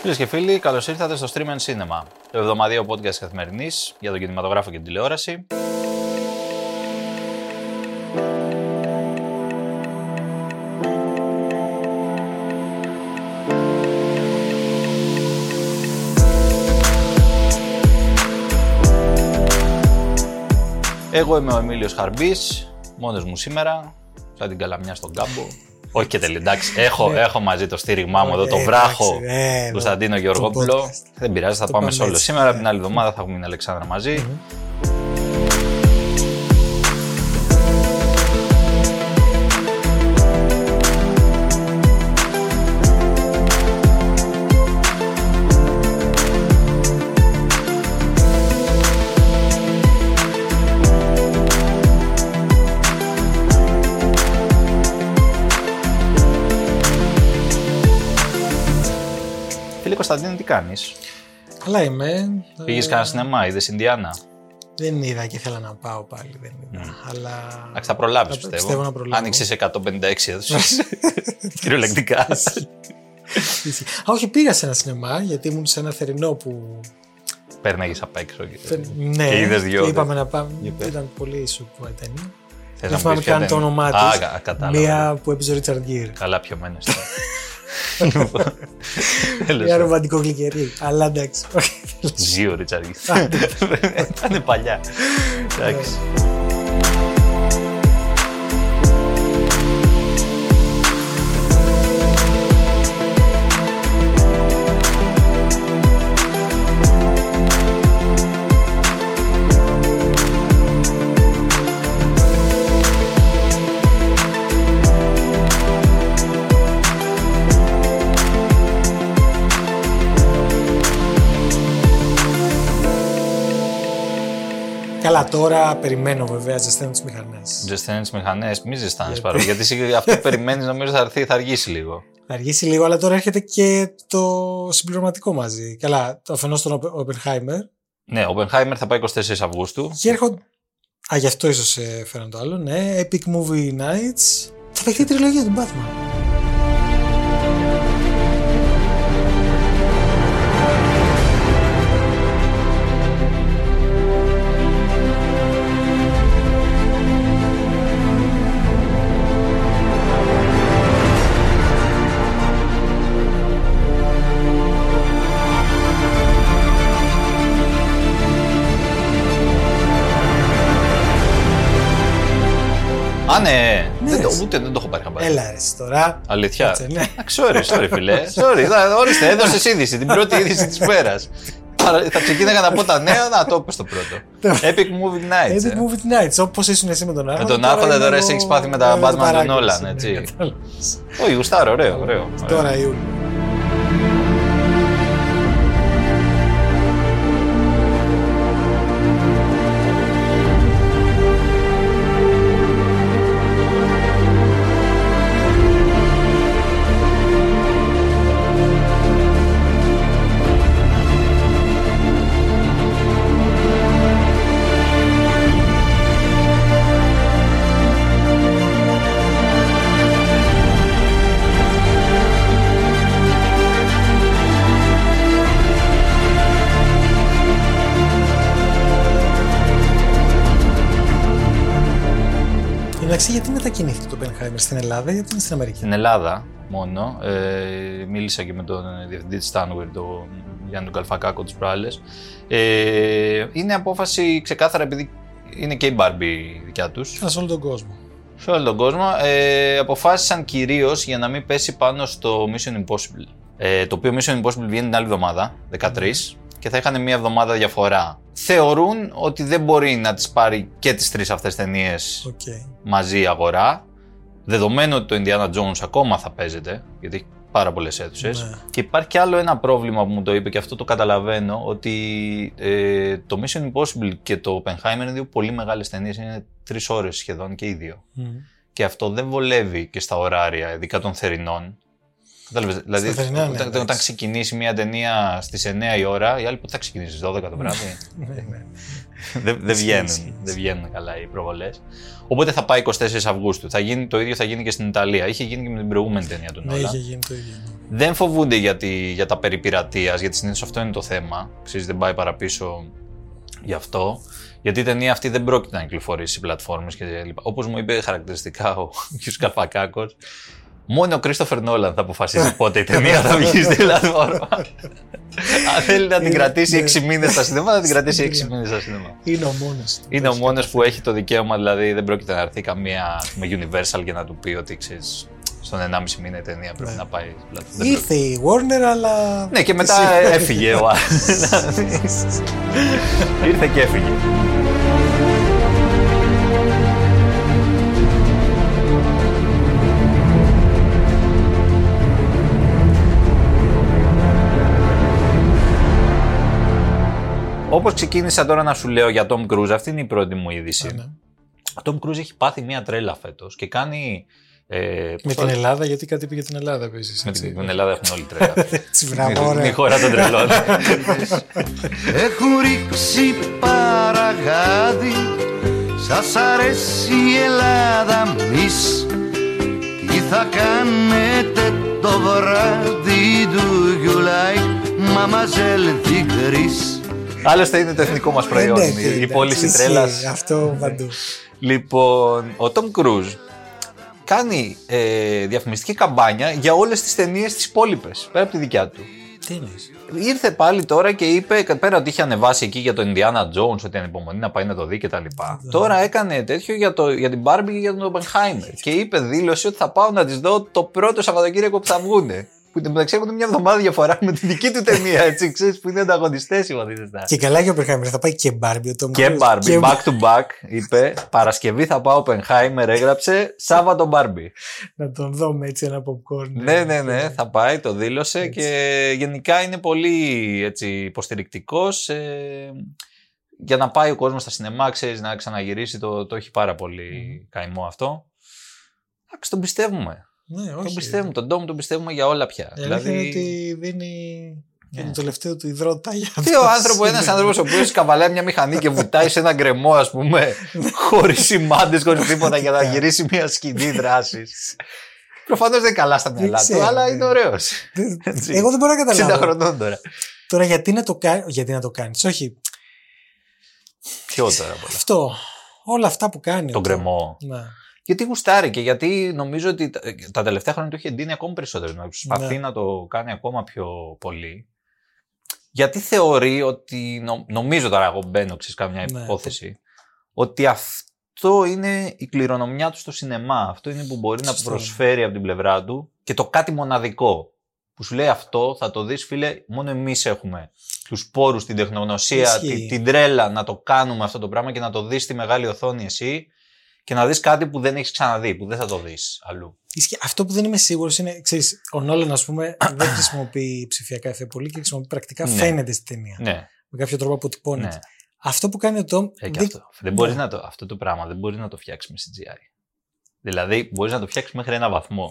Φίλες και φίλοι, καλώς ήρθατε στο Stream and Cinema, το εβδομαδιαίο podcast καθημερινής για τον κινηματογράφο και την τηλεόραση. Εγώ είμαι ο Εμίλιος Χαρμπής, μόνος μου σήμερα, σαν την καλαμιά στον κάμπο. Όχι και τελείως. Εντάξει, έχω, έχω μαζί το στήριγμά μου εδώ, το βράχο ε, Κωνσταντίνο Γεωργόπουλο. Δεν πειράζει, θα πάμε σε όλο. Σήμερα, την άλλη εβδομάδα, θα έχουμε την Αλεξάνδρα μαζί. Κάνεις; Καλά είμαι. Πήγες κανένα σινεμά, είδες Ινδιάνα; Δεν είδα και ήθελα να πάω πάλι. Δεν είδα. Αλλά... Εντάξει, θα προλάβεις Θα- πιστεύω. πιστεύω να προλάβω. Άνοιξες 156 αίθουσε. Κυριολεκτικά. Α, όχι, πήγα σε ένα σινεμά γιατί ήμουν σε ένα θερινό που. Πέρναγε απ' έξω. και- Ναι, Και είδες δυο, και είπαμε δε. να πάμε. Για πες. Ήταν πολύ σούπου η ταινία. Θες Δεν να θυμάμαι πεις ποια καν το ταινία; όνομά Α, τη. κα- κατάλαβα. Μία που έπαιζε ο Ρίτσαρντ Γκίρ. Καλά πιωμένε τώρα. Λοιπόν, τέλος Μια πάντων. ρομαντικό γλυκερή. Αλλά εντάξει. όχι. Ζει ο Ρίτσαρντ Ήταν παλιά. Εντάξει. Καλά, τώρα περιμένω βέβαια, ζεσταίνω τις μηχανές. Ζεσταίνε τις μηχανές, μη ζεστάνε παρόλο. Γιατί εσύ αυτό που περιμένεις νομίζω θα έρθει, θα αργήσει λίγο. Θα αργήσει λίγο, αλλά τώρα έρχεται και το συμπληρωματικό μαζί. Καλά, το αφενός τον Οπε- Oppenheimer. Ναι, ο Oppenheimer θα πάει 24 Αυγούστου. Και έρχονται. Α, γι' αυτό ίσως φέραν το άλλο, ναι. Epic Movie Nights. Θα παιχτεί η τριλογία του Batman. Ναι, Ναι, δεν το, ρε. ούτε δεν το έχω πάρει χαμπάρι. Έλα, ρε, εσύ τώρα. Αλήθεια. Κάτσε, ναι. Α, Sorry, sorry, φιλέ. Sorry, θα- ορίστε, έδωσες είδηση, την πρώτη είδηση της μέρα. Θα ξεκίναγα να πω τα νέα, να το πω στο πρώτο. Epic Movie Nights. Epic ε. Movie Nights, όπως ήσουν εσύ με τον Άρχοντα. τον Άρχοντα, είμαι τώρα εγώ εσύ έχεις πάθει με τα με το Batman του παράκριση, Nolan, ναι, έτσι. κατάλαβες. Όχι, γουστάρω, ωραίο, ωραίο. ωραίο. Τώρα Ιούλιο. Στην Ελλάδα, γιατί είναι στην Αμερική; Στην Ελλάδα μόνο. Ε, μίλησα και με τον διευθυντή της Tanweer, τον Γιάννη τον Καλφακάκο, τις προάλλες. Ε, είναι απόφαση ξεκάθαρα επειδή είναι και η Barbie δικιά τους. Σε όλο τον κόσμο. Σε όλο τον κόσμο. Ε, αποφάσισαν κυρίως για να μην πέσει πάνω στο Mission Impossible. Ε, το οποίο Mission Impossible βγαίνει την άλλη εβδομάδα, 13, και θα είχαν μία εβδομάδα διαφορά. Θεωρούν ότι δεν μπορεί να τις πάρει και τις τρεις αυτές ταινίες Οκ. μαζί η αγορά. Δεδομένου ότι το Indiana Jones ακόμα θα παίζεται, γιατί έχει πάρα πολλές αίθουσες. Ναι. Και υπάρχει και άλλο ένα πρόβλημα που μου το είπε και αυτό το καταλαβαίνω, ότι ε, το Mission Impossible και το Oppenheimer είναι δύο πολύ μεγάλες ταινίες, είναι τρεις ώρες σχεδόν και οι δύο. Μμ. Και αυτό δεν βολεύει και στα ωράρια, ειδικά των θερινών. Κατάλαβες, Δηλαδή, Σταθερινά, ναι, όταν, εντάξει. όταν ξεκινήσει μια ταινία στις 9 η ώρα, η άλλη πότε θα ξεκινήσει, στις 12 το βράδυ; Ναι, ναι. δεν, δεν, Ισχύει, βγαίνουν, ισχύει. δεν βγαίνουν καλά οι προβολές. Οπότε θα πάει 24 Αυγούστου. Θα γίνει, το ίδιο θα γίνει και στην Ιταλία. Είχε γίνει και με την προηγούμενη ταινία του Ναι, Νόλαν. είχε γίνει το ίδιο. Δεν φοβούνται για, τη- για τα περί πειρατείας, γιατί συνήθως αυτό είναι το θέμα. Ξέρεις, δεν πάει παραπίσω γι' αυτό. Γιατί η ταινία αυτή δεν πρόκειται να κυκλοφορήσει σε πλατφόρμες και λοιπά. Όπως μου είπε χαρακτηριστικά ο κ. Καρφακάκος, μόνο ο Κρίστοφερ Νόλαν θα αποφασίσει πότε η ταινία θα βγει στη πλατφόρμα. Αν θέλει να την Είναι- κρατήσει ναι. 6 μήνες στα σινεμά, θα την κρατήσει 6 μήνες στα σινεμά. Είναι ο μόνος. Είναι ο μόνος που έχει το δικαίωμα, δηλαδή δεν πρόκειται να έρθει καμία ας πούμε, Universal για να του πει ότι ξέρεις, στον 1,5 μήνα η ταινία πρέπει Ναι. να πάει. στην πλατφόρμα. Δεν Ήρθε η Warner, αλλά. ναι, και μετά Εσύ- έφυγε ο άλλος. Ήρθε και έφυγε. Όπως ξεκίνησα τώρα να σου λέω για Tom Cruise, αυτή είναι η πρώτη μου είδηση. Α, ναι. Ο Tom Cruise έχει πάθει μια τρέλα φέτος και κάνει... Ε, Με πώς την το- Ελλάδα, γιατί κάτι είπε για την Ελλάδα επίσης. με την, την Ελλάδα έχουν όλοι τρέλα. Έτσι, μπράβο, Είναι η ωραία. χώρα των τρελών. Έχουν ρίξει παραγάδι Σας αρέσει η Ελλάδα μης Τι θα κάνετε το βράδυ Do you like Mademoiselle Tigris Άλλωστε είναι το εθνικό μας προϊόν, Ε, ναι, η- η εντάξει, πώληση ισχύει. τρέλας. Αυτό παντού. Λοιπόν, ο Tom Cruise κάνει ε, διαφημιστική καμπάνια για όλες τις ταινίες τις υπόλοιπες, πέρα από τη δικιά του. Τι εννοείς; Ήρθε πάλι τώρα και είπε, πέρα ότι είχε ανεβάσει εκεί για το Indiana Jones, ότι ανυπομονεί να πάει να το δει κτλ. Τώρα έκανε τέτοιο για, το, για την Barbie και για τον Oppenheimer. Και είπε, δήλωσε ότι θα πάω να τις δω το πρώτο Σαββατοκύριακο που θα βγουνε. Που εν τω μεταξύ έχουν μια εβδομάδα διαφορά με τη δική του ταινία, έτσι, ξέρεις, που είναι ανταγωνιστές οι μαθητές. Και καλά και ο Oppenheimer θα πάει και Barbie. ο Tom Και Cruise. Barbie, back to back, είπε. Παρασκευή θα πάω Oppenheimer, έγραψε. Σάββατο Barbie. Να τον δω με έτσι ένα popcorn. ναι, ναι, ναι, θα πάει, το δήλωσε Έτσι. και γενικά είναι πολύ έτσι, υποστηρικτικός ε, για να πάει ο κόσμος στα σινεμά, ξέρεις, να ξαναγυρίσει, το, το έχει πάρα πολύ καημό αυτό. Εντάξει, τον πιστεύουμε. Ναι, όχι. Τον πιστεύουμε, τον Ντόμ τον πιστεύουμε για όλα πια. Η αλήθεια είναι ότι δίνει και Ναι. το τελευταίο του υδρότα για Τι ο άνθρωπο, ένας άνθρωπος ο οποίος καβαλάει μια μηχανή και βουτάει σε ένα γκρεμό, ας πούμε, χωρίς σημάδε, χωρίς τίποτα για να γυρίσει μια σκηνή δράσης. Προφανώς δεν είναι καλά στα μυαλά του, ξέρω, αλλά ναι. είναι ωραίος. Εγώ δεν μπορώ να 60 καταλάβω. χρονών τώρα. Τώρα γιατί να το κάνει. Γιατί να το κάνεις. Όχι. Ποιο τώρα από όλα; Αυτό. Όλα αυτά που κάνει. Τον αυτό. γκρεμό. Ναι. Γιατί γουστάρει και γιατί νομίζω ότι τα- τα τελευταία χρόνια του έχει εντείνει ακόμη περισσότερο. Να προσπαθεί Ναι. να το κάνει ακόμα πιο πολύ. Γιατί θεωρεί ότι. νο- Νομίζω τώρα, εγώ μπαίνω σε κάμια Ναι. υπόθεση. Ότι αυτό είναι η κληρονομιά του στο σινεμά. Αυτό είναι που μπορεί να Σωστό. προσφέρει από την πλευρά του και το κάτι μοναδικό. Που σου λέει αυτό θα το δεις φίλε, μόνο εμείς έχουμε τους πόρους, την τεχνογνωσία, Ισχύει. τη- την τρέλα να το κάνουμε αυτό το πράγμα και να το δεις στη μεγάλη οθόνη εσύ και να δεις κάτι που δεν έχεις ξαναδεί, που δεν θα το δεις αλλού. Ισχύει. Αυτό που δεν είμαι σίγουρος είναι. Ξέρεις, ο Νόλαν, ας πούμε, δεν χρησιμοποιεί ψηφιακά εφέ πολύ και χρησιμοποιεί πρακτικά. Ναι. Φαίνεται στη ταινία. Ναι, Με κάποιο τρόπο αποτυπώνεται. ναι. Αυτό που κάνει ο Τόμ. Ε, και δεν- αυτό. Δεν μπορείς Ναι. να το, αυτό το πράγμα δεν μπορείς να το φτιάξεις με CGI. Δηλαδή, μπορείς να το φτιάξεις μέχρι ένα βαθμό.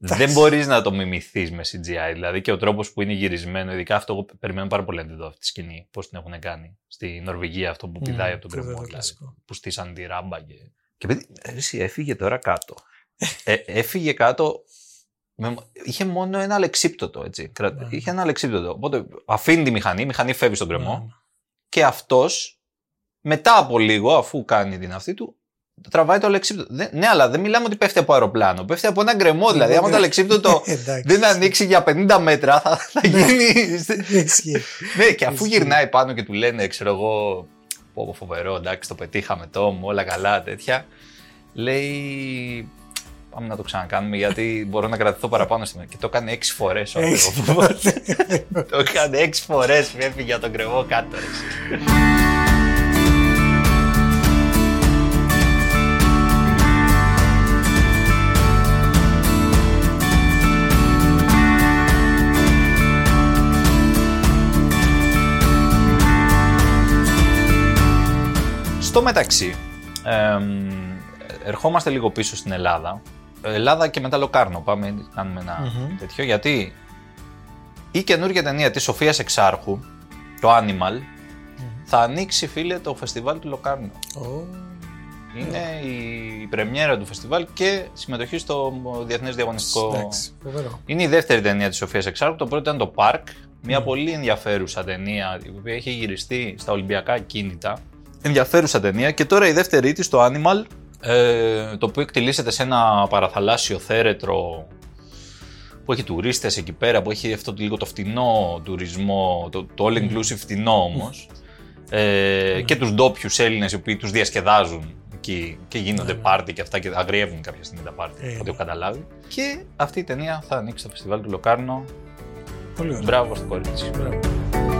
Εντάξει. Δεν μπορείς να το μιμηθείς με CGI. Δηλαδή και ο τρόπος που είναι γυρισμένο, ειδικά αυτό, εγώ περιμένω πάρα πολύ να τη δω αυτή τη σκηνή. Πώς την έχουν κάνει. Στη Νορβηγία, αυτό που πηδάει Μμμ, από τον το κρεμό. βέβαια Δηλαδή, κλασικό. που στήσαν τη ράμπα. Και, και παιδί, εσύ έφυγε τώρα κάτω. ε, έφυγε κάτω. Με, είχε μόνο ένα αλεξίπτωτο, έτσι. Κρα- Ναι. Είχε ένα αλεξίπτωτο. Οπότε αφήνει τη μηχανή, η μηχανή φεύγει στον κρεμό Ναι. και αυτός μετά από λίγο, αφού κάνει την αυτή του, τραβάει το αλεξίπτωτο. Δεν- ναι, αλλά δεν μιλάμε ότι πέφτει από αεροπλάνο. Πέφτει από ένα γκρεμό. Δηλαδή, άμα το αλεξίπτωτο Εντάξει. δεν ανοίξει για 50 μέτρα, θα, θα γίνει. Ισχύει. ναι, και αφού Ισχύει. γυρνάει πάνω και του λένε, ξέρω εγώ, πω, πω φοβερό, εντάξει, το πετύχαμε, Τόμ, όλα καλά, τέτοια. Λέει, πάμε να το ξανακάνουμε γιατί μπορώ να κρατηθώ παραπάνω σήμερα. Και το έκανε έξι φορές ο Έχεις- άνθρωπος. Το έκανε έξι φορές που έφυγε από τον κρεμό κάτω. Στο μεταξύ, εμ, ερχόμαστε λίγο πίσω στην Ελλάδα Ελλάδα και μετά Λοκάρνο. Πάμε, κάνουμε ένα Μμμ. τέτοιο. Γιατί η καινούργια ταινία της Σοφίας Εξάρχου, το Animal, θα ανοίξει, φίλε, το φεστιβάλ του Λοκάρνο. Ω, Είναι η πρεμιέρα του φεστιβάλ και συμμετοχή στο Διεθνές Διαγωνιστικό. Εντάξει, φοβερό. Είναι η δεύτερη ταινία της Σοφίας Εξάρχου. Το πρώτο ήταν το Park, μια πολύ ενδιαφέρουσα ταινία, η οποία έχει γυριστεί στα Ολυμπιακά κίνητα. Ενδιαφέρουσα ταινία. Και τώρα η δεύτερη της, το Animal, ε, το οποίο εκτελήσεται σε ένα παραθαλάσσιο θέρετρο που έχει τουρίστες εκεί πέρα, που έχει αυτό το λίγο το φτηνό τουρισμό, το, το all inclusive φτηνό όμως. Ε, και τους ντόπιους Έλληνες οι οποίοι τους διασκεδάζουν εκεί και γίνονται Ναι, ναι. πάρτι και αυτά και αγριεύουν κάποια στιγμή τα πάρτι, Ε, από ό,τι ναι. έχω καταλάβει. Και αυτή η ταινία θα ανοίξει στο φεστιβάλ του Λοκάρνο. Πολύ ωραία. Μπράβο στο κορίτσι. Μπράβο.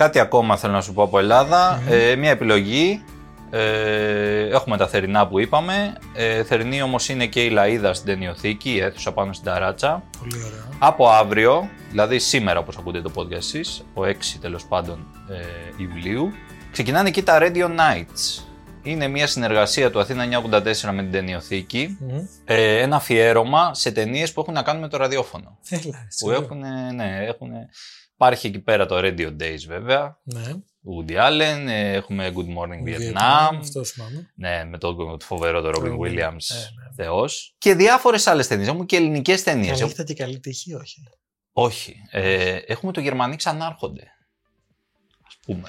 Κάτι ακόμα θέλω να σου πω από Ελλάδα. Ε, μια επιλογή. Ε, έχουμε τα θερινά που είπαμε. Ε, θερινή όμως είναι και η Λαΐδα στην ταινιοθήκη, η αίθουσα πάνω στην ταράτσα. Πολύ ωραία. Από αύριο, δηλαδή σήμερα όπως ακούτε το podcast εσείς, ο 6 τέλος πάντων ε, Ιουλίου, ξεκινάνε εκεί τα Radio Nights. Είναι μια συνεργασία του Αθήνα 984 με την ταινιοθήκη. Μμμ. Ε, ένα αφιέρωμα σε ταινίες που έχουν να κάνουν με το ραδιόφωνο. Έλα, έτσι, Που ωραίο. έχουν, ναι, έχουν, υπάρχει εκεί πέρα το Radio Days βέβαια, Ναι. Woody Allen, ε, έχουμε Good Morning Vietnam, Vietnam, Αυτό θυμάμαι. ναι, με το, το φοβερό το Robin Robin, Williams, ε, ναι. θεός. Και διάφορες άλλες ταινίες, έχουμε και ελληνικές ταινίες. Καλή ήταν και καλή τύχη, όχι. Όχι, ε, έχουμε το Γερμανοί ξανάρχονται, ας πούμε.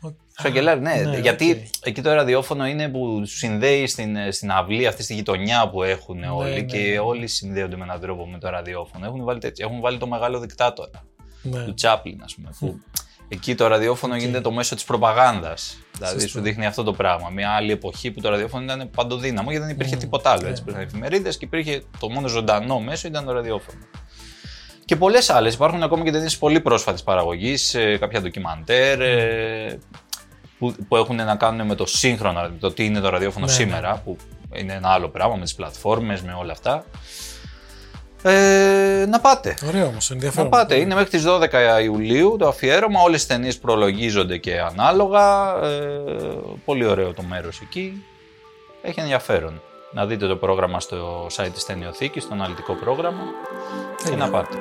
Ο- Στο Α, Αγγελάρι, ναι, ναι, γιατί οκ. εκεί το ραδιόφωνο είναι που τους συνδέει στην, στην αυλή αυτή στη γειτονιά που έχουν Ναι, όλοι ναι, και ναι. όλοι συνδέονται με έναν τρόπο με το ραδιόφωνο. Έχουν βάλει, τέτοια. Έχουν βάλει το μεγάλο δικτάτορα Ναι. του Τσάπλιν, ας πούμε. Που εκεί το ραδιόφωνο Οκ. γίνεται το μέσο της προπαγάνδας. Δηλαδή Σωστό. σου δείχνει αυτό το πράγμα. Μια άλλη εποχή που το ραδιόφωνο ήταν παντοδύναμο γιατί δεν υπήρχε Μμμ. τίποτα άλλο. Ναι, Έτσι, ναι. υπήρχαν εφημερίδες και υπήρχε το μόνο ζωντανό μέσο ήταν το ραδιόφωνο. Και πολλές άλλες. Υπάρχουν ακόμα και ταινίες πολύ πρόσφατη παραγωγή, κάποια ντοκιμαντέρ ε, που, που έχουν να κάνουν με το σύγχρονο, το τι είναι το ραδιόφωνο Ναι, ναι. σήμερα, που είναι ένα άλλο πράγμα με τις πλατφόρμες, με όλα αυτά. Ε, να πάτε. Ωραίο όμως, ενδιαφέρον. Να πάτε. Είναι μέχρι τις 12 Ιουλίου το αφιέρωμα. Όλες οι ταινίες προλογίζονται και ανάλογα. Ε, πολύ ωραίο το μέρος εκεί. Έχει ενδιαφέρον. Να δείτε το πρόγραμμα στο site της ταινιοθήκης, στο αναλυτικό πρόγραμμα και Τέλεια. να πάτε.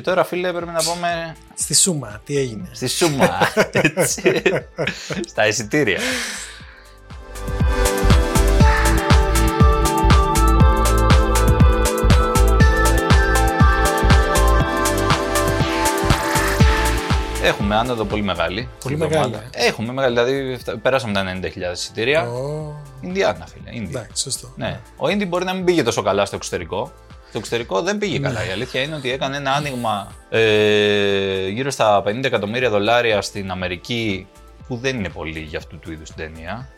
Και τώρα φίλε πρέπει να πάμε Στη Σούμα, τι έγινε; στη Σούμα, έτσι, στα εισιτήρια. Έχουμε άνοδο πολύ μεγάλη. Πολύ στην εβδομάδα. μεγάλη, Έχουμε μεγάλη, δηλαδή φτα- περάσαμε τα 90.000 εισιτήρια. Ω, Ινδιάνα, φίλε. Ίνδι. Εντάξει, σωστό. Ναι. Ο Ίντι μπορεί να μην πήγε τόσο καλά στο εξωτερικό. Στο εξωτερικό δεν πήγε καλά. Η αλήθεια είναι ότι έκανε ένα άνοιγμα ε, γύρω στα 50 εκατομμύρια δολάρια στην Αμερική, που δεν είναι πολύ για αυτού του είδους την ταινία.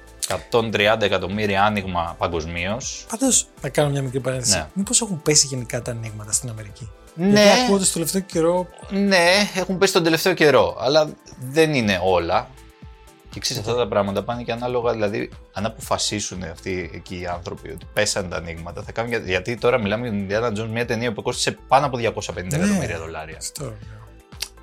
130 εκατομμύρια άνοιγμα παγκοσμίως. Πάντως, να κάνω μια μικρή παρένθεση. Ναι. Μήπως έχουν πέσει γενικά τα ανοίγματα στην Αμερική; Ναι, Γιατί ακούω ότι στο τελευταίο καιρό. ναι, έχουν πέσει τον τελευταίο καιρό, αλλά δεν είναι όλα. Και ξέρεις, αυτά τα πράγματα πάνε και ανάλογα, δηλαδή, αν αποφασίσουν αυτοί εκεί οι άνθρωποι ότι πέσαν τα ανοίγματα, θα κάνουν. για- Γιατί τώρα μιλάμε για τον Indiana Jones, μια ταινία που κόστησε πάνω από 250 Ναι. εκατομμύρια δολάρια. Αυτό λέω.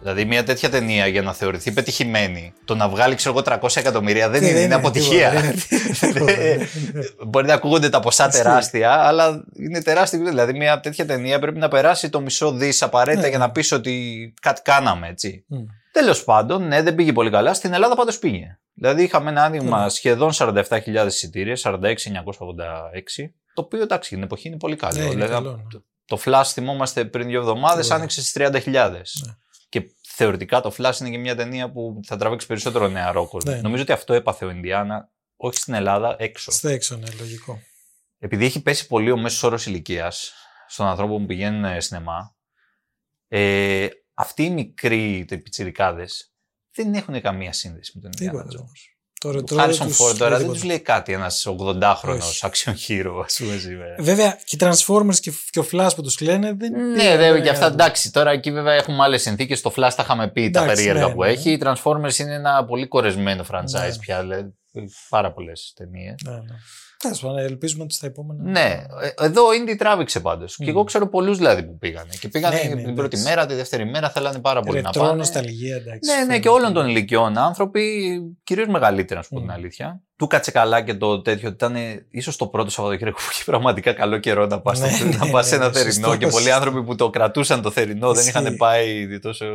Δηλαδή, μια τέτοια ταινία για να θεωρηθεί πετυχημένη, το να βγάλει, ξέρω εγώ, 300 εκατομμύρια δεν Ναι, είναι, δεν είναι είναι αποτυχία. τίποτα, δεν είναι τίποτα, ναι, ναι. Μπορεί να ακούγονται τα ποσά Ισχύει. τεράστια, αλλά είναι τεράστια. Δηλαδή, μια τέτοια ταινία πρέπει να περάσει το μισό δις απαραίτητα Ναι. για να πεις ότι κάτι κάναμε, έτσι. Μμ. Τέλος πάντων, ναι, δεν πήγε πολύ καλά. Στην Ελλάδα πάντως πήγε. Δηλαδή, είχαμε ένα άνοιγμα Ναι. σχεδόν 47.000 εισιτήρια, 46.986. Το οποίο εντάξει, την εποχή είναι πολύ καλό. Ναι, είναι δηλαδή, καλό, ναι. το, το Flash θυμόμαστε πριν δύο εβδομάδες Ναι. άνοιξε στις 30.000. Ναι. Και θεωρητικά το Flash είναι και μια ταινία που θα τραβήξει περισσότερο νεαρό κόσμο. Ναι, ναι. Νομίζω ότι αυτό έπαθε ο Ινδιάνα, όχι στην Ελλάδα, έξω. Στο έξω, ναι, λογικό. Επειδή έχει πέσει πολύ ο μέσος όρος ηλικίας στον ανθρώπο που πηγαίνουν ε, σινεμά, ε, αυτοί οι μικροί πιτσιρικάδες δεν έχουν καμία σύνδεση με τον Indiana Τίποτα. Jones. Το Ο ρετρό Χάρισον τους Φόρντ τώρα λέει δεν τίποτα. του λέει κάτι ένας 80χρονο Όχι. action hero, ας πούμε σήμερα. Βέβαια και οι Transformers και, και ο Flash που τους λένε δεν. Ναι, δε, και αυτά εντάξει. Τώρα εκεί βέβαια έχουμε άλλες συνθήκες. Το Flash τα είχαμε πει τα Εντάξει, περίεργα ναι, που ναι. έχει. Οι Transformers είναι ένα πολύ κορεσμένο franchise Ναι. πια. λέει, Πάρα πολλές ταινίες. Ναι, ναι. Τέλος πάντων, ελπίζουμε ότι στα επόμενα. Ναι, ε, εδώ ο Indy τράβηξε πάντως. Και εγώ ξέρω πολλούς δηλαδή που πήγανε. Και πήγανε Ναι, ναι, την πρώτη εντάξει. μέρα, τη δεύτερη μέρα, θέλανε πάρα πολύ να Ρετρό, πάνε. νοσταλγία, εντάξει. Ναι, ναι, φαίνεται. και όλων των ηλικιών άνθρωποι, κυρίως μεγαλύτεροι, να σου πω την Μμ. αλήθεια. Του κάτσε καλά και το τέτοιο ότι ήταν ίσως το πρώτο Σαββατοκύριακο που είχε πραγματικά καλό καιρό να πας Ναι, ναι, να πας σε ναι, ένα θερινό. σωστός. Και πολλοί άνθρωποι που το κρατούσαν το θερινό δεν Ισχύει. είχαν πάει τόσο,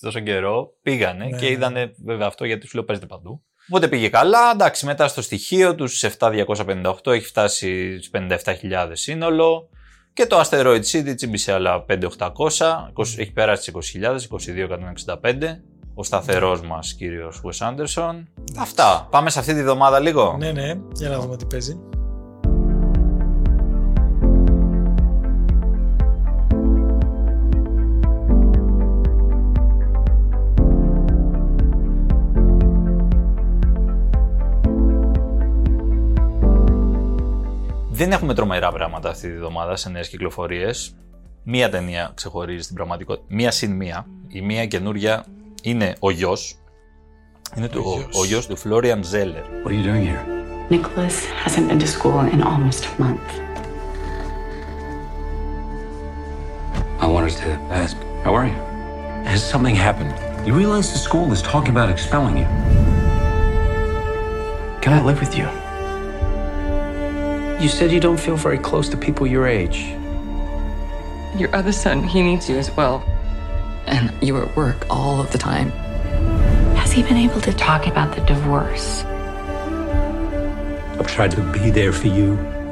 τόσο καιρό, πήγανε Ναι, και ναι. είδανε βέβαια αυτό γιατί σου λέω παίζεται παντού. Οπότε πήγε καλά. Εντάξει, μετά στο στοιχείο τους 7.258 έχει φτάσει στις 57.000 σύνολο. Και το Asteroid City τσίμπησε άλλα 5.800, 20 έχει περάσει τις 20.000, 22.165. Ο σταθερός μας κύριος Wes Anderson. Αυτά. Πάμε σε αυτή τη βδομάδα λίγο. Ναι, ναι, για να δούμε τι παίζει. Δεν έχουμε τρομερά πράγματα αυτή τη βδομάδα σε νέες κυκλοφορίες. Μία ταινία ξεχωρίζει στην πραγματικότητα. Μία συν μία. Η μία καινούρια είναι ο γιος. Είναι του, ο, γιος. ο γιος του Florian Zeller. What are you doing here? Nicholas hasn't been to school in almost a month. I wanted to ask, how are you? Has something happened? You realize the school is talking about expelling you. Can I live with you? You said you don't feel very close to people your age. Your other son, he needs you as well. And you were at work all of the time. Has he been able to talk about the divorce? I've tried to be there for you.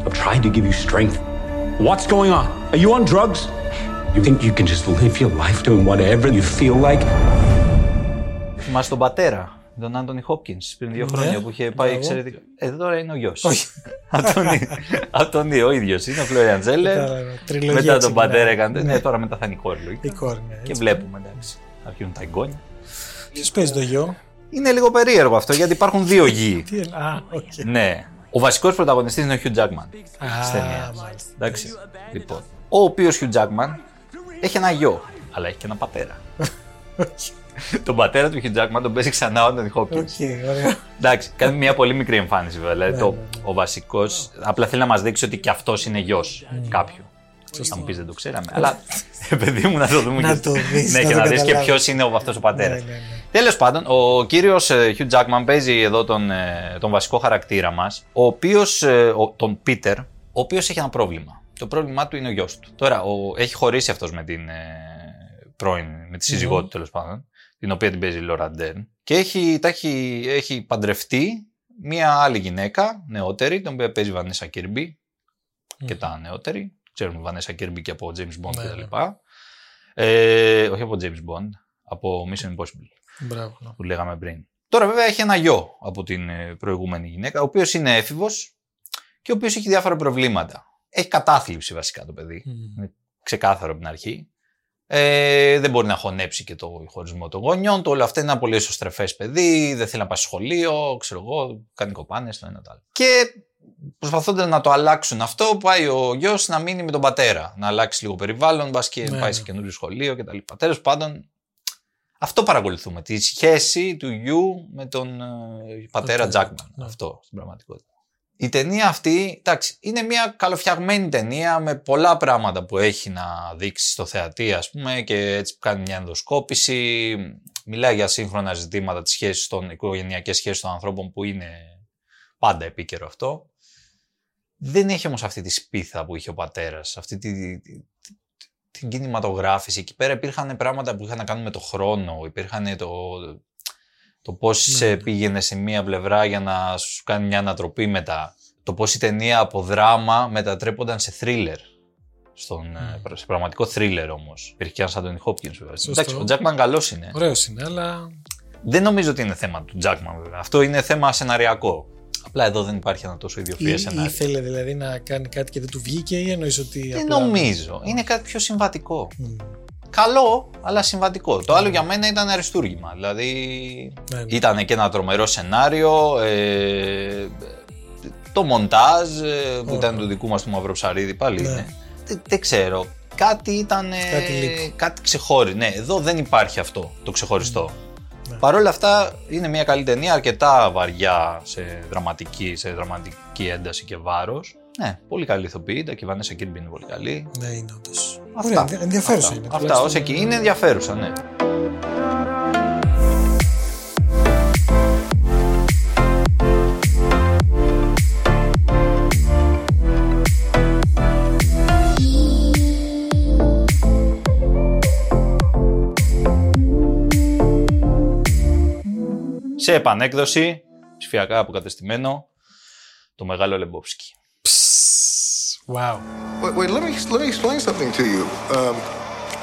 I've tried to give you strength. What's going on? Are you on drugs? You think you can just live your life doing whatever you feel like? Θυμάσαι τον πατέρα, τον Άντωνι Χόπκινς, πριν δύο Ναι, χρόνια που είχε πάει μπράβο. εξαιρετικά. Εδώ τώρα είναι ο γιος. Όχι. Αντώνη, Αντώνη ο ίδιος είναι ο Florian Zeller. Κατάλαβα. Τριλογία Μετά τον ξεκινάει. πατέρα έκανε. Ναι. Ναι, τώρα μετά θα είναι η κόρη λογικά. Η κόρη, ναι. Και έτσι. βλέπουμε, εντάξει. Αρχίζουν τα εγγόνια. Ποιος παίζει το γιο; Είναι λίγο περίεργο αυτό γιατί υπάρχουν δύο γιοι. Τι είναι; Α, οκ. ναι. Ο βασικός πρωταγωνιστής είναι ο Hugh Jackman. Α, Στη ταινία. μάλιστα. Εντάξει. Λοιπόν. Ο οποίος Hugh Jackman έχει ένα γιο, αλλά έχει και ένα πατέρα. τον πατέρα του Hugh Jackman τον παίζει ξανά ο Anthony Hopkins. OK, ωραία. Εντάξει, κάνει μια πολύ μικρή εμφάνιση βέβαια. Δηλαδή, Ναι, το, ναι, ο βασικός απλά θέλει να μας δείξει ότι και αυτός είναι γιος κάποιου. Σωστό. Θα μου πεις δεν το ξέραμε. Αλλά παιδί μου να το δούμε. Να και- το δεις, Ναι, να και το να δεις και καταλάβεις. ποιος είναι ο αυτός ο πατέρας. Ναι, ναι, ναι. Τέλος πάντων, ο κύριος Hugh Jackman παίζει εδώ τον, ε, τον βασικό χαρακτήρα μας, ο οποίος, τον Peter, ο οποίος έχει ένα πρόβλημα. Το πρόβλημά του είναι ο γιος του. Τώρα, ο, έχει χωρίσει αυτός με την ε, πρώην, με τη σύζυγό του τέλος πάντων, την οποία την παίζει η Laura Dern. Και έχει, τα έχει, έχει παντρευτεί μία άλλη γυναίκα, νεότερη, την οποία παίζει η Vanessa Kirby, και τα νεότερη. Ξέρουμε Vanessa Kirby και από James Bond Ναι, κτλ. ναι. Ε, όχι από James Bond, από Mission Impossible Μπράβο. ναι. που λέγαμε πριν. Τώρα βέβαια έχει ένα γιο από την ε, προηγούμενη γυναίκα, ο οποίος είναι έφηβος και ο οποίος έχει διάφορα προβλήματα. Έχει κατάθλιψη βασικά το παιδί. Μμ. Ξεκάθαρο από την αρχή. Ε, δεν μπορεί να χωνέψει και το χωρισμό των γονιών του. Όλα αυτά είναι ένα πολύ εσωστρεφές παιδί. Δεν θέλει να πάει στο σχολείο. Ξέρω εγώ, κάνει κοπάνες το ένα το άλλο. Και προσπαθώντα να το αλλάξουν αυτό, πάει ο γιος να μείνει με τον πατέρα. Να αλλάξει λίγο περιβάλλον, μπας και Ναι, πάει ναι. σε καινούριο σχολείο κτλ. Τέλος πάντων, αυτό παρακολουθούμε. Τη σχέση του γιου με τον ε, πατέρα Πατέρα, Jackman. ναι. Αυτό στην πραγματικότητα. Η ταινία αυτή, εντάξει, είναι μια καλοφτιαγμένη ταινία με πολλά πράγματα που έχει να δείξει στο θεατή, ας πούμε, και έτσι κάνει μια ενδοσκόπηση. Μιλάει για σύγχρονα ζητήματα της σχέσης των οικογενειακές σχέσεις των ανθρώπων που είναι πάντα επίκαιρο αυτό. Δεν έχει όμως αυτή τη σπίθα που είχε ο πατέρας, αυτή τη, τη- τη- την κινηματογράφηση. Εκεί πέρα υπήρχαν πράγματα που είχαν να κάνουν με το χρόνο, υπήρχαν το, το πώς Ναι, ε, ναι. πήγαινε σε μία πλευρά για να σου κάνει μια ανατροπή μετά. Το πώς η ταινία από δράμα μετατρέπονταν σε θρίλερ. Στον, ε, σε πραγματικό θρίλερ όμως. Υπήρχε και ένας Αντώνι Χόπκινς βέβαια. Σωστό. Εντάξει, ο Τζάκμαν καλός είναι. Ωραίος είναι, αλλά Δεν νομίζω ότι είναι θέμα του Τζάκμαν βέβαια. Αυτό είναι θέμα σεναριακό. Απλά εδώ δεν υπάρχει ένα τόσο ιδιοφυέ ή, σενάριο. ήθελε δηλαδή να κάνει κάτι και δεν του βγήκε ή εννοείς ότι Δεν απλά... νομίζω. Είναι κάτι πιο συμβατικό. Μμ. Καλό, αλλά συμβατικό. Το άλλο για μένα ήταν αριστούργημα. Δηλαδή Ναι, ναι. ήταν και ένα τρομερό σενάριο. Ε, το μοντάζ ε, που ήταν του δικού μας του Μαυροψαρίδη πάλι Ναι. είναι. Δεν, δεν ξέρω. Κάτι ήταν. ε, Κάτι λείπει. κάτι ξεχώριστο. Ναι, εδώ δεν υπάρχει αυτό το ξεχωριστό. Ναι. Παρ' όλα αυτά είναι μια καλή ταινία, αρκετά βαριά σε δραματική, σε δραματική ένταση και βάρος. Ναι, πολύ καλή ηθοποιή. Τα και η Βανέσα Κίρμπι είναι πολύ καλή. Ναι, είναι όντως. Αυτά. Ωραία, ενδιαφέρουσα Αυτά. είναι. Αυτά τουλάχιστον, ως εκεί. Είναι ενδιαφέρουσα, ναι. Σε επανέκδοση, ψηφιακά αποκατεστημένο, το μεγάλο Λεμπόφσκι. Wow. Wait, wait, let me let me explain something to you. Um,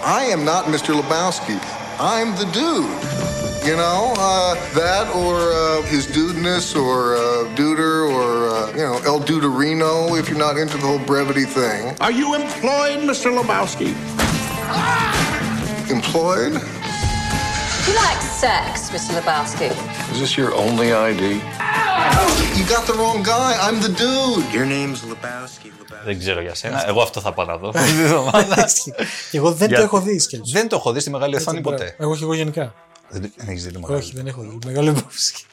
I am not Mr. Lebowski. I'm the dude. You know uh, that, or uh, his dudeness, or uh, Duder, or uh, you know El Duderino. If you're not into the whole brevity thing, Are you employed, Mr. Lebowski? employed. Do you like sex, Mr. Lebowski? Is this your only ID? You got the wrong guy. I'm the dude. Your name's Lebowski. Δεν ξέρω για σένα. Εγώ αυτό θα πάω να δω. αυτή τη βδομάδα. Και εγώ δεν Για- το έχω δει σκέλος. Δεν το έχω δει στη μεγάλη οθόνη ποτέ. Εγώ και εγώ γενικά. Δεν δεν έχεις δει το μεγάλο. Όχι, δεν έχω δει. Μεγάλο Λεμπόφσκι.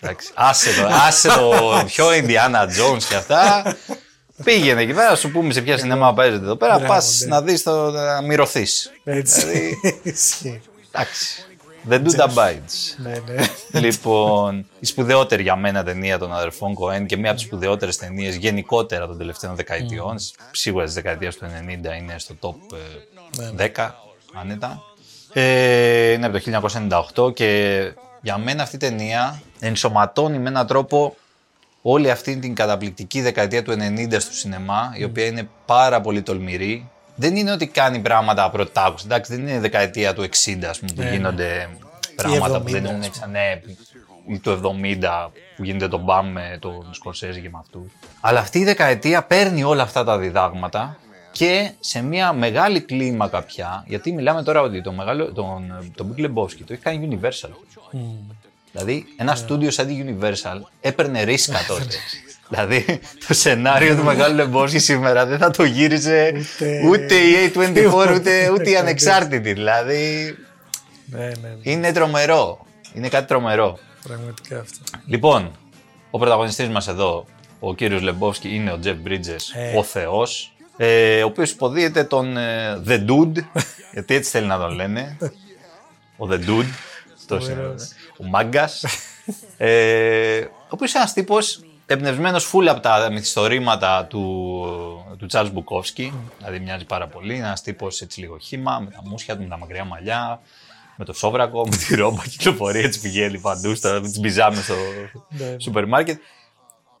Εντάξει. Άσε το, άσε το πιο Indiana Jones και αυτά. Πήγαινε εκεί πέρα, σου πούμε σε ποια σινεμά παίζεται εδώ πέρα. Μπράβο, Πας ναι. να δεις το. να μυρωθείς. Έτσι. Δηλαδή- Ισχύει. Εντάξει. Δεν do the bites. Ναι, ναι. λοιπόν, η σπουδαιότερη για μένα ταινία των αδερφών Κοέν και μία από τις σπουδαιότερες ταινίες γενικότερα των τελευταίων δεκαετιών. Σίγουρα της δεκαετίας του 90 είναι στο top ε, 10, άνετα. Ε, είναι από το 1998 και για μένα αυτή η ταινία ενσωματώνει με έναν τρόπο όλη αυτή την καταπληκτική δεκαετία του 90 στο σινεμά, η οποία είναι πάρα πολύ τολμηρή. Δεν είναι ότι κάνει πράγματα πρωτάκουσα. Εντάξει, δεν είναι η δεκαετία του 60, ας πούμε, που Ναι, ναι. γίνονται πράγματα που 70, δεν ας είναι πούμε. ξανά ή το 70 που γίνεται το μπαμ με τον Σκορσέζη και με αυτού. Αλλά αυτή η δεκαετία παίρνει όλα αυτά τα διδάγματα και σε μια μεγάλη κλίμακα πια, γιατί μιλάμε τώρα ότι το μεγάλο, τον, τον Big Lebowski το έχει κάνει Universal. Δηλαδή, ένα στούντιο σαν τη Universal έπαιρνε ρίσκα τότε. δηλαδή, το σενάριο του Μεγάλου Λεμπόσκη σήμερα δεν θα το γύριζε Ούτε- ούτε η A24 ούτε, ούτε η Κανείς. ανεξάρτητη. Δηλαδή, Ναι, ναι, ναι. είναι τρομερό. Είναι κάτι τρομερό. Πραγματικά αυτό. Λοιπόν, ο πρωταγωνιστής μας εδώ, ο κύριος Λεμπόφσκι, είναι ο Τζεφ Bridges, Ε. ο Θεός, ε, ο οποίος υποδίεται τον ε, The Dude, γιατί έτσι θέλει να τον λένε. Ο The Dude, αυτός είναι, Φοβερός. ο Μάγκας. ε, ο οποίος είναι ένας τύπος εμπνευσμένος φούλα από τα μυθιστορήματα του, του Τσάρλς Μπουκόφσκι, δηλαδή μοιάζει πάρα πολύ, είναι ένας τύπος έτσι λίγο χύμα, με τα μουσια του, με τα μακριά μαλλιά, με το σόβρακο, με τη ρόμπα, κυκλοφορεί έτσι πηγαίνει παντού, στα, με τις μπιζάμες στο Ναι. σούπερ μάρκετ.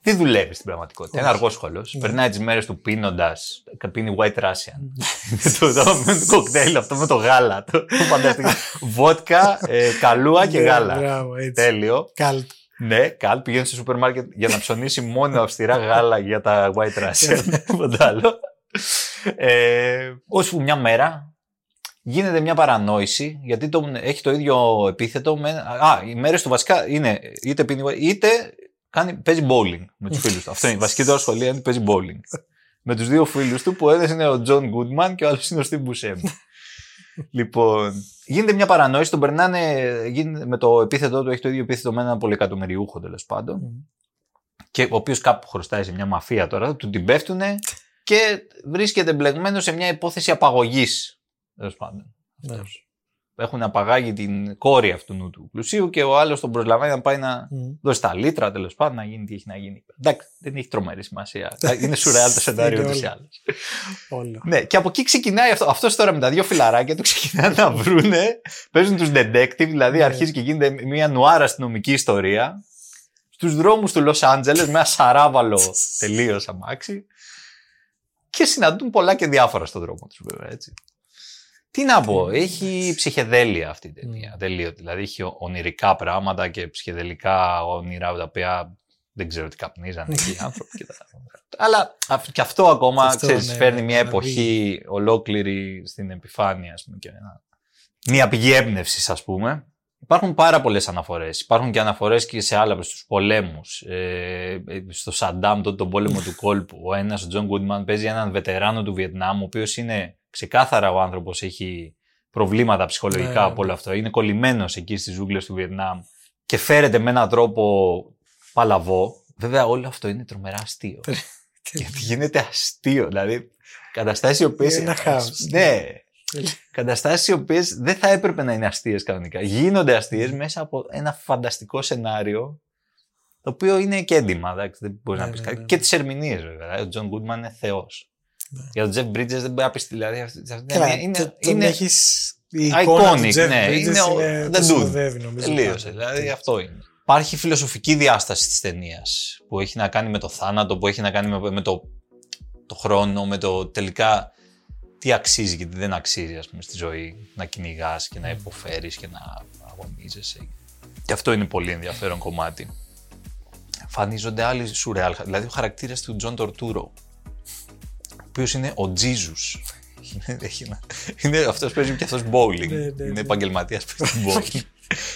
Δεν δουλεύει στην πραγματικότητα. Είναι αργός σχολός. Περνάει τις μέρες του πίνοντας. Πίνει white Russian. το, το, με το κοκτέιλ αυτό με το γάλα. Το, το φανταστικό. Βότκα, ε, καλούα και Ναι, γάλα. μπράβο, έτσι. Τέλειο. Καλτ. Ναι, καλ πηγαίνει στο σούπερ μάρκετ για να ψωνίσει μόνο αυστηρά γάλα για τα white Russian. Τίποτα άλλο. Ε, ώσπου μια μέρα γίνεται μια παρανόηση γιατί τον, έχει το ίδιο επίθετο με. Α, οι μέρες του βασικά είναι είτε πίνει White, είτε κάνει, παίζει bowling με τους φίλους του. Αυτό είναι η βασική του ασχολία είναι παίζει bowling. με τους δύο φίλους του που ένας είναι ο Τζον Γκούντμαν και ο άλλος είναι ο Steve Buscemi. Λοιπόν, γίνεται μια παρανόηση, τον περνάνε γίνεται, με το επίθετό του, έχει το ίδιο επίθετο με έναν πολυεκατομμυριούχο τέλος πάντων. Και ο οποίος κάπου χρωστάει σε μια μαφία τώρα, του την πέφτουνε και βρίσκεται μπλεγμένο σε μια υπόθεση απαγωγής. Τέλος πάντων. Ναι. Έχουν απαγάγει την κόρη αυτού του πλουσίου και ο άλλος τον προσλαμβάνει να πάει να Μμ. δώσει τα λίτρα τέλος πάντων, να γίνει τι έχει να γίνει. Εντάξει, δεν έχει τρομερή σημασία. Είναι σουρεάλ το σενάριο Είναι ούτως ή όλο. άλλως. Όλο. Ναι, και από εκεί ξεκινάει αυτό. Αυτός τώρα με τα δύο φιλαράκια του ξεκινάνε να βρούνε. Παίζουν τους detective, δηλαδή Ναι. αρχίζει και γίνεται μια νουάρα αστυνομική ιστορία. Στους δρόμους του Λο Άντζελε με ένα σαράβαλο τελείως αμάξι. Και συναντούν πολλά και διάφορα στον δρόμο τους, βέβαια, έτσι. Τι να πω, έχει ψυχεδέλεια αυτή η ταινία. Τελείω. Δηλαδή έχει ονειρικά πράγματα και ψυχεδελικά όνειρα τα οποία Δεν ξέρω τι καπνίζανε εκεί οι άνθρωποι. Και τα... Αλλά αυ- και αυτό ακόμα, Αυτό, ξέρεις, ναι, φέρνει ναι, μια να εποχή ολόκληρη στην επιφάνεια, ας πούμε, και ένα... μια πηγή έμπνευσης, ας πούμε. Υπάρχουν πάρα πολλές αναφορές. Υπάρχουν και αναφορές και σε άλλα, στους πολέμους. Ε, ε, στο Σαντάμ, τότε τον πόλεμο του κόλπου. Ο ένας, ο Τζον Γκούντμαν, παίζει έναν βετεράνο του Βιετνάμ, ο οποίος είναι ξεκάθαρα ο άνθρωπος, έχει προβλήματα ψυχολογικά Ναι, ναι, από όλο αυτό. Είναι κολλημένος εκεί στις ζούγκλες του Βιετνάμ και φέρεται με έναν τρόπο παλαβό. Βέβαια, όλο αυτό είναι τρομερά αστείο. Γιατί γίνεται αστείο. Δηλαδή, καταστάσεις οι οποίες. Είναι ένα χάος. Ναι. Καταστάσεις οι οποίες δεν θα έπρεπε να είναι αστείες κανονικά. Γίνονται αστείες μέσα από ένα φανταστικό σενάριο. Το οποίο είναι και έντιμα, εντάξει, δεν μπορείς Ναι, να πεις ναι, κάτι. ναι. Και τις ερμηνείες, βέβαια. Δηλαδή, Ο Τζον Γκούντμαν είναι θεός. Για τον Τζεφ Μπρίτζες δεν μπορείς να πεις. Δηλαδή, αυτή, αυτή την Καλά, ταινία είναι, το- τον είναι έχεις- η εικόνα του iconic, Jeff ναι. Bridges Είναι, ο- είναι- the το dude. συνοδεύει, νομίζω, Τελείωσε. πάντα. Δηλαδή αυτό είναι. Υπάρχει φιλοσοφική διάσταση της ταινίας που έχει να κάνει με το θάνατο, που έχει να κάνει με, με το, το χρόνο, με το τελικά τι αξίζει και τι δεν αξίζει ας πούμε, στη ζωή. Να κυνηγάς και να υποφέρεις και να αγωνίζεσαι. Και αυτό είναι πολύ ενδιαφέρον κομμάτι. Εμφανίζονται άλλοι σουρεάλ. Δηλαδή ο χαρακτήρας του Τζον Τορτούρο, ο οποίος είναι ο Τζίζους. Είναι, έχει ένα- είναι, αυτός παίζει και αυτός bowling. Ναι, ναι, είναι ναι. επαγγελματίας παίζει bowling.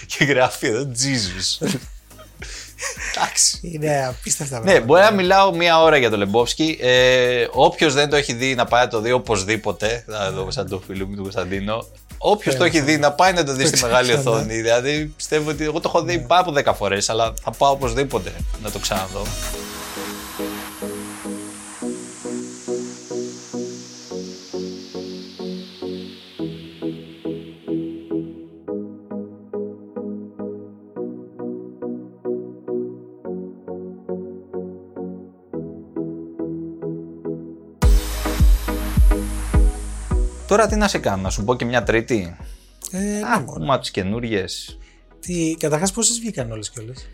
και γράφει εδώ Jesus. Εντάξει. Είναι απίστευτα Ναι, πράγματα. μπορεί να μιλάω μία ώρα για το Λεμπόφσκι. Ε, Όποιος δεν το έχει δει να πάει να το δει οπωσδήποτε. Θα δω σαν το φίλο μου του Κωνσταντίνο. Όποιος το έχει δει να πάει να το δει στη μεγάλη ξανά. οθόνη. Δηλαδή πιστεύω ότι εγώ το έχω δει πάρα από 10 φορές, αλλά θα πάω οπωσδήποτε να το ξαναδώ. Τώρα τι να σε κάνω, να σου πω και μια τρίτη; Ε, ναι, Α, μωρέ. Μα τις καινούριες. Τι, καταρχάς πόσες βγήκαν όλες και όλες;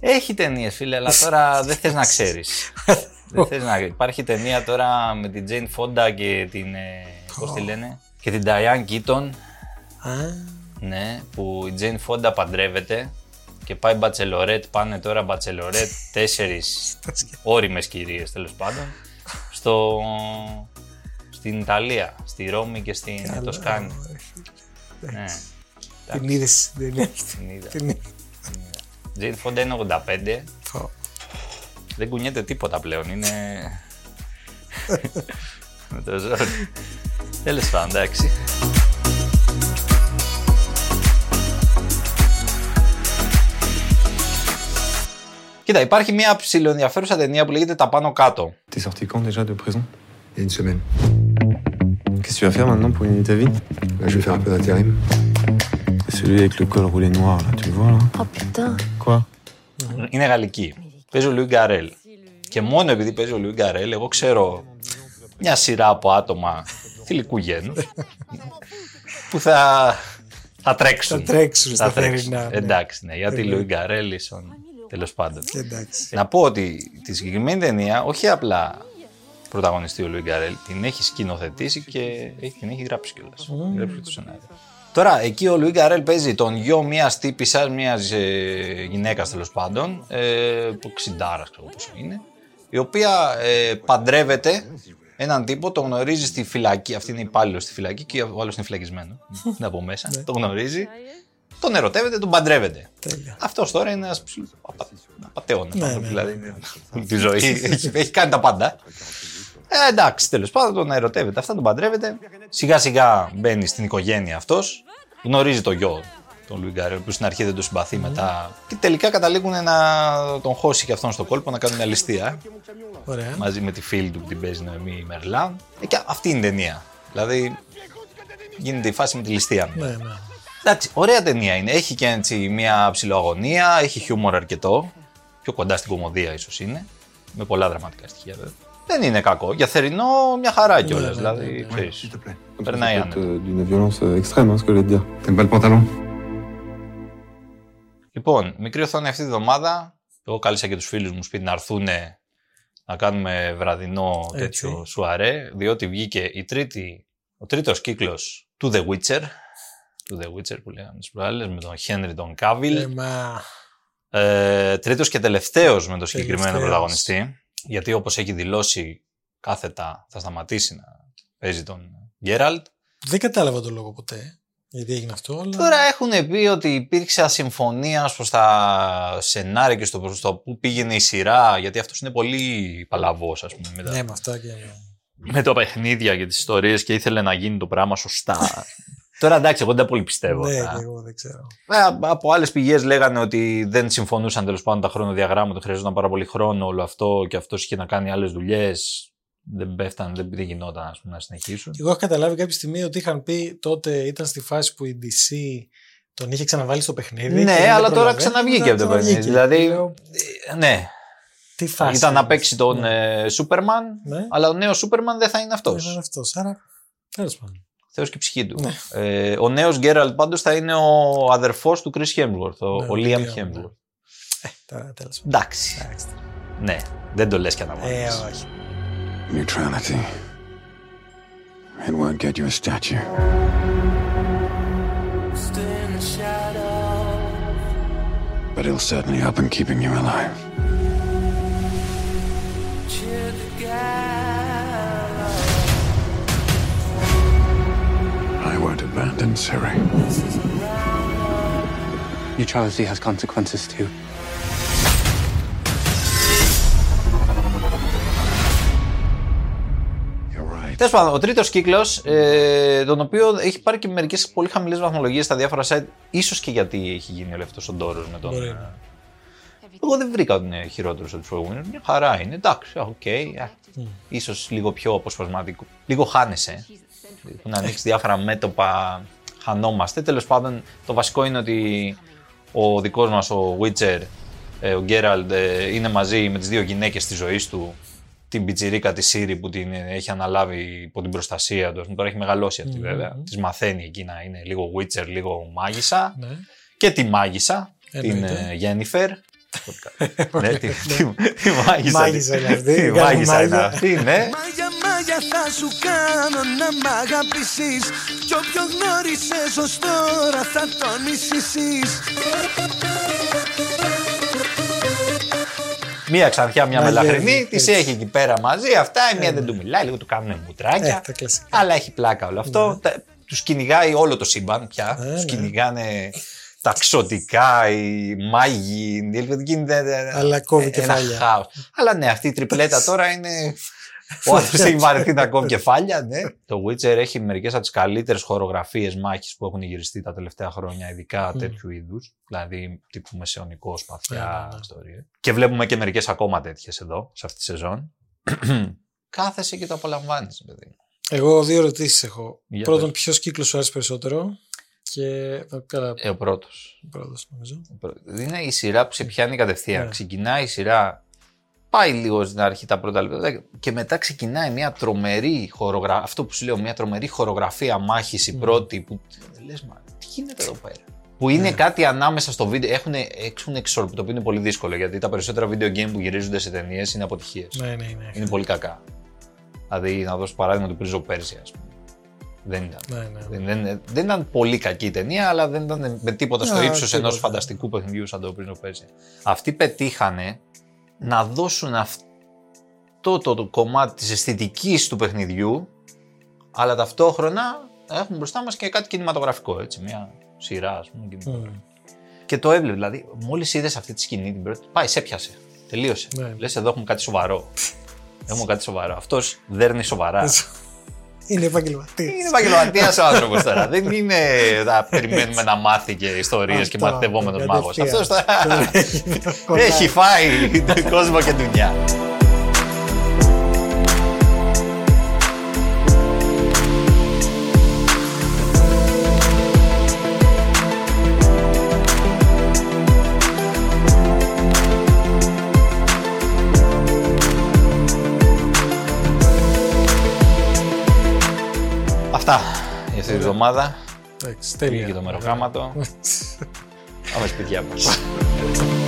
Έχει ταινίες, φίλε, αλλά τώρα δεν θες να ξέρεις. δεν θες να... Υπάρχει ταινία τώρα με την Jane Fonda και την. Ε, Πώς τη λένε, και την Diane Keaton. Α, Ναι, που η Jane Fonda παντρεύεται και πάει μπατσελορέτ. Πάνε τώρα μπατσελορέτ τέσσερις όριμες κυρίες τέλος πάντων. Στο, στην Ιταλία, στη Ρώμη και στην καλά, Τοσκάνη. μωρέ. Ναι, Την είδες, δεν είναι. την είδα. Την είδα. Jane Fonda είναι 85. Φω. Δεν κουνιέται τίποτα πλέον. Είναι. με το ζόρι. Τέλος πάντων, εντάξει. Κοίτα, υπάρχει μια ψηλοενδιαφέρουσα ταινία που λέγεται Τα πάνω κάτω. T'es sorti quand déjà de prison; Il y a une semaine. Qu'est-ce que tu vas faire maintenant pour gagner ta vie; Là, je vais faire un peu d'intérim. Celui avec le col roulé noir, là, tu le vois là; Oh putain. Quoi; Είναι γαλλική. Παίζει ο Λουί Γκαρέλ. Και μόνο επειδή παίζει ο Λουί Γκαρέλ, εγώ ξέρω μια σειρά από άτομα θηλυκού γένου που θα, θα τρέξουν. Θα τρέξουν στα τρέξουν. θερινά, ναι. Εντάξει, ναι, γιατί Ε, ναι. Λουί Γκαρέλ ίσον τέλο πάντων. Εντάξει. Να πω ότι τη συγκεκριμένη ταινία όχι απλά πρωταγωνιστεί ο Λουί Γκαρέλ, την έχει σκηνοθετήσει και έχει, την έχει γράψει κιόλας. Mm. Γράψει και το σενάριο. Τώρα, εκεί ο Λουί Γκαρέλ παίζει τον γιο μιας τύπησα, μιας ε, γυναίκας τέλος πάντων, ε, που 60 ξέρω πόσο είναι, η οποία ε, παντρεύεται έναν τύπο, τον γνωρίζει στη φυλακή. Αυτή είναι υπάλληλος στη φυλακή και ο άλλος είναι φυλακισμένος. είναι από μέσα. Ναι. τον γνωρίζει, τον ερωτεύεται, τον παντρεύεται. Τέλεια. Αυτός τώρα είναι ένας απαταιώνας. Ναι, ναι, δηλαδή. Τη ζωή. έχει, έχει κάνει τα πάντα. Ε, εντάξει, τέλος πάντων τον ερωτεύεται. Αυτά τον παντρεύεται. Σιγά σιγά μπαίνει στην οικογένεια αυτός. Γνωρίζει το γιο τον Λουί Γκαρέλ που στην αρχή δεν το συμπαθεί μετά. Και τελικά καταλήγουν να τον χώσει και αυτόν στο κόλπο να κάνουν μια ληστεία. Ωραία. Μαζί με τη φίλη του που την παίζει Νοεμή Μερλάν. Ε, και αυτή είναι η ταινία. Δηλαδή γίνεται η φάση με τη ληστεία. Ναι, ναι. Εντάξει, ωραία ταινία είναι. Έχει και έτσι μια ψηλοαγωνία, έχει χιούμορ αρκετό. Πιο κοντά στην κομμωδία ίσως είναι. Με πολλά δραματικά στοιχεία βέβαια. Δεν είναι κακό. Για θερινό μια χαρά κιόλας. ναι, δηλαδή, ναι, ναι. ξέρεις, S'il te plaît. Ça περνάει peut άνετα. être euh, d'une violence euh, extrême, hein, ce que je vais te dire. T'aimes pas le pantalon Λοιπόν, μικρή οθόνη αυτή τη βδομάδα. Εγώ κάλεσα και τους φίλους μου σπίτι να έρθουν να κάνουμε βραδινό Έτσι. τέτοιο σουαρέ, διότι βγήκε η τρίτη, ο τρίτος κύκλος του The Witcher, του The Witcher που λέγαμε τις προάλλες, με τον Henry τον Cavill. Ε, μα... Ε, τρίτος και τελευταίος με το συγκεκριμένο Τελευταίος. πρωταγωνιστή, γιατί όπως έχει δηλώσει κάθετα θα σταματήσει να παίζει τον Γκέραλτ. Δεν κατάλαβα τον λόγο ποτέ. Γιατί έγινε αυτό, αλλά. Τώρα έχουν πει ότι υπήρξε ασυμφωνία προς τα σενάρια και στο, προς το που πήγαινε η σειρά, γιατί αυτός είναι πολύ παλαβός, ας πούμε, με, τα- Ναι, με αυτά και. με τα παιχνίδια και τις ιστορίες και ήθελε να γίνει το πράγμα σωστά. Τώρα εντάξει, εγώ δεν τα πολύ πιστεύω. ναι, αυτά. και εγώ δεν ξέρω. Ε, από άλλες πηγές λέγανε ότι δεν συμφωνούσαν τέλος πάντων τα χρονοδιαγράμματα, χρειαζόταν πάρα πολύ χρόνο όλο αυτό και αυτός είχε να κάνει άλλες δουλειές. Δεν πέφταν, δεν, δεν γινόταν ας πούμε, να συνεχίσουν. Εγώ έχω καταλάβει κάποια στιγμή ότι είχαν πει τότε ήταν στη φάση που η DC τον είχε ξαναβάλει στο παιχνίδι. και Ναι, δεν αλλά τώρα προλαβαίνει. ξαναβγήκε από το Ξαναβγήκε. παιχνίδι. Δηλαδή, Λέω, ε, ναι, Τι φάση. ήταν να είναι παίξει αυτή; τον Ναι. ε, Σούπερμαν, Ναι. αλλά ο νέος Σούπερμαν δεν θα είναι αυτός. Δεν είναι αυτός. Άρα. Τέλος πάντων. Θεός και η ψυχή του. Ναι. Ε, ο νέος Γκέραλτ πάντως θα είναι ο αδερφός του Chris Hemsworth, ο, Ναι, ο ο Liam Liam, Hemsworth. Τώρα τέλος πάντων. Εντάξει. Εντάξει. Ναι, δεν το λες και να Ε, βάλεις. όχι. Neutrality. It won't get you a statue. But it'll certainly help in keeping you alive. I won't abandon Siri. Neutrality has consequences too. You're right. Τέλος πάντων, ο τρίτος κύκλος, ε, τον οποίο έχει πάρει και μερικές πολύ χαμηλές βαθμολογίες στα διάφορα site, ίσως και γιατί έχει γίνει όλο αυτός ο ντόρος με τον. Μπορεί. ε, Εγώ δεν βρήκα ότι είναι χειρότερο από του προηγούμενου. Μια χαρά είναι. Εντάξει, οκ. ε, ίσως λίγο πιο αποσπασματικό. Λίγο χάνεσαι. Έχουν ανοίξει διάφορα μέτωπα. Χανόμαστε. Τέλος πάντων, το βασικό είναι ότι ο δικός μας, ο Witcher, ε, ο Γκέραλντ, ε, είναι μαζί με τις δύο γυναίκες της ζωής του. Την πιτσιρίκα της Σύρη που την ε, έχει αναλάβει υπό την προστασία του. Ας πούμε, Τώρα έχει μεγαλώσει αυτή βέβαια. Τη μαθαίνει εκεί να είναι λίγο Witcher, λίγο μάγισσα. Ναι. Και τη μάγισσα, την Εννοείται. ε, Γένιφερ. Ναι, τη, τη, τη μάγισσα. Μάγισσα είναι αυτή, Τη κάνει μάγισσα είναι μάγια. αυτή, ναι. Μάγια, μάγια θα σου κάνω να μ' αγαπήσεις Κι όποιο γνώρισες ως τώρα θα τον μισήσεις Μία ξανθιά, μια Μαγεύει, μελαχρινή, τη έτσι. έχει εκεί πέρα μαζί. Αυτά, η μία δεν του μιλάει, λίγο του κάνουν Ε, μουτράκια. τα κλασικά. αλλά έχει πλάκα όλο αυτό. Τους κυνηγάει όλο το σύμπαν πια. Ε, Τους ναι. κυνηγάνε τα ξωτικά, οι μάγοι, η ελβετική είναι. Αλλά κόβει ένα κεφάλια. χάος. Αλλά ναι, αυτή η τριπλέτα τώρα είναι. Ο άνθρωπος έχει βαρεθεί να κόβει κεφάλια, ναι. Το Witcher έχει μερικές από τις καλύτερες χορογραφίες μάχης που έχουν γυριστεί τα τελευταία χρόνια, ειδικά τέτοιου είδους. Δηλαδή τύπου μεσαιωνικός, σπαθιά, Ναι, ναι, ναι. ιστορία. Και βλέπουμε και μερικές ακόμα τέτοιες εδώ, σε αυτή τη σεζόν. Κάθεσαι και το απολαμβάνεις, παιδί. μου. Εγώ δύο ερωτήσεις έχω. Για Πρώτον, πες. ποιος κύκλος σου άρεσε περισσότερο; Και. Καλά, Ε, ο πρώτος. πρώτος νομίζω. Είναι η σειρά που σε πιάνει κατευθείαν. Ναι. Ξεκινάει η σειρά. Πάει λίγο στην αρχή τα πρώτα λεπτά και μετά ξεκινάει μια τρομερή χορογραφία. Αυτό που σου λέω, μια τρομερή χορογραφία μάχης η πρώτη. Που λες, μα τι γίνεται εδώ πέρα; Που είναι κάτι ανάμεσα στο βίντεο. Έχουν, έχουν εξορροπή, το οποίο είναι πολύ δύσκολο γιατί τα περισσότερα video game που γυρίζονται σε ταινίες είναι αποτυχίες. Ναι, ναι, ναι. Είναι πολύ κακά. Δηλαδή, να δώσω παράδειγμα του Prince of Persia, ας πούμε. Δεν ήταν. Ναι, ναι. Δεν, δεν, δεν ήταν πολύ κακή η ταινία, αλλά δεν ήταν με τίποτα στο Α, ύψος τίποτα. ενό φανταστικού παιχνιδιού σαν το Prince of Persia. Αυτοί πετύχανε να δώσουν αυτό το, το κομμάτι της αισθητικής του παιχνιδιού, αλλά ταυτόχρονα να έχουν μπροστά μας και κάτι κινηματογραφικό. Έτσι, μια σειρά, ας πούμε. κινηματογραφική. Και το έβλεπε. Δηλαδή, μόλις είδες αυτή τη σκηνή την πρώτη, πάει, σε έπιασε. Τελείωσε. Ναι. Λες, εδώ έχουμε κάτι σοβαρό. έχουμε κάτι σοβαρό. Αυτός δέρνει σοβαρά. Είναι επαγγελματία. Είναι επαγγελματία ο άνθρωπο τώρα. Δεν είναι να περιμένουμε να μάθει και ιστορίε και Αυτό, μαθητευόμενο μάγο. κατευθείαν. Αυτό τώρα Κολλάει. έχει φάει τον κόσμο και δουλειά. Για αυτή τη βδομάδα. Εντάξει, Πήγε τέλεια. και το μεροκάματο. Πάμε σπιτιά μας.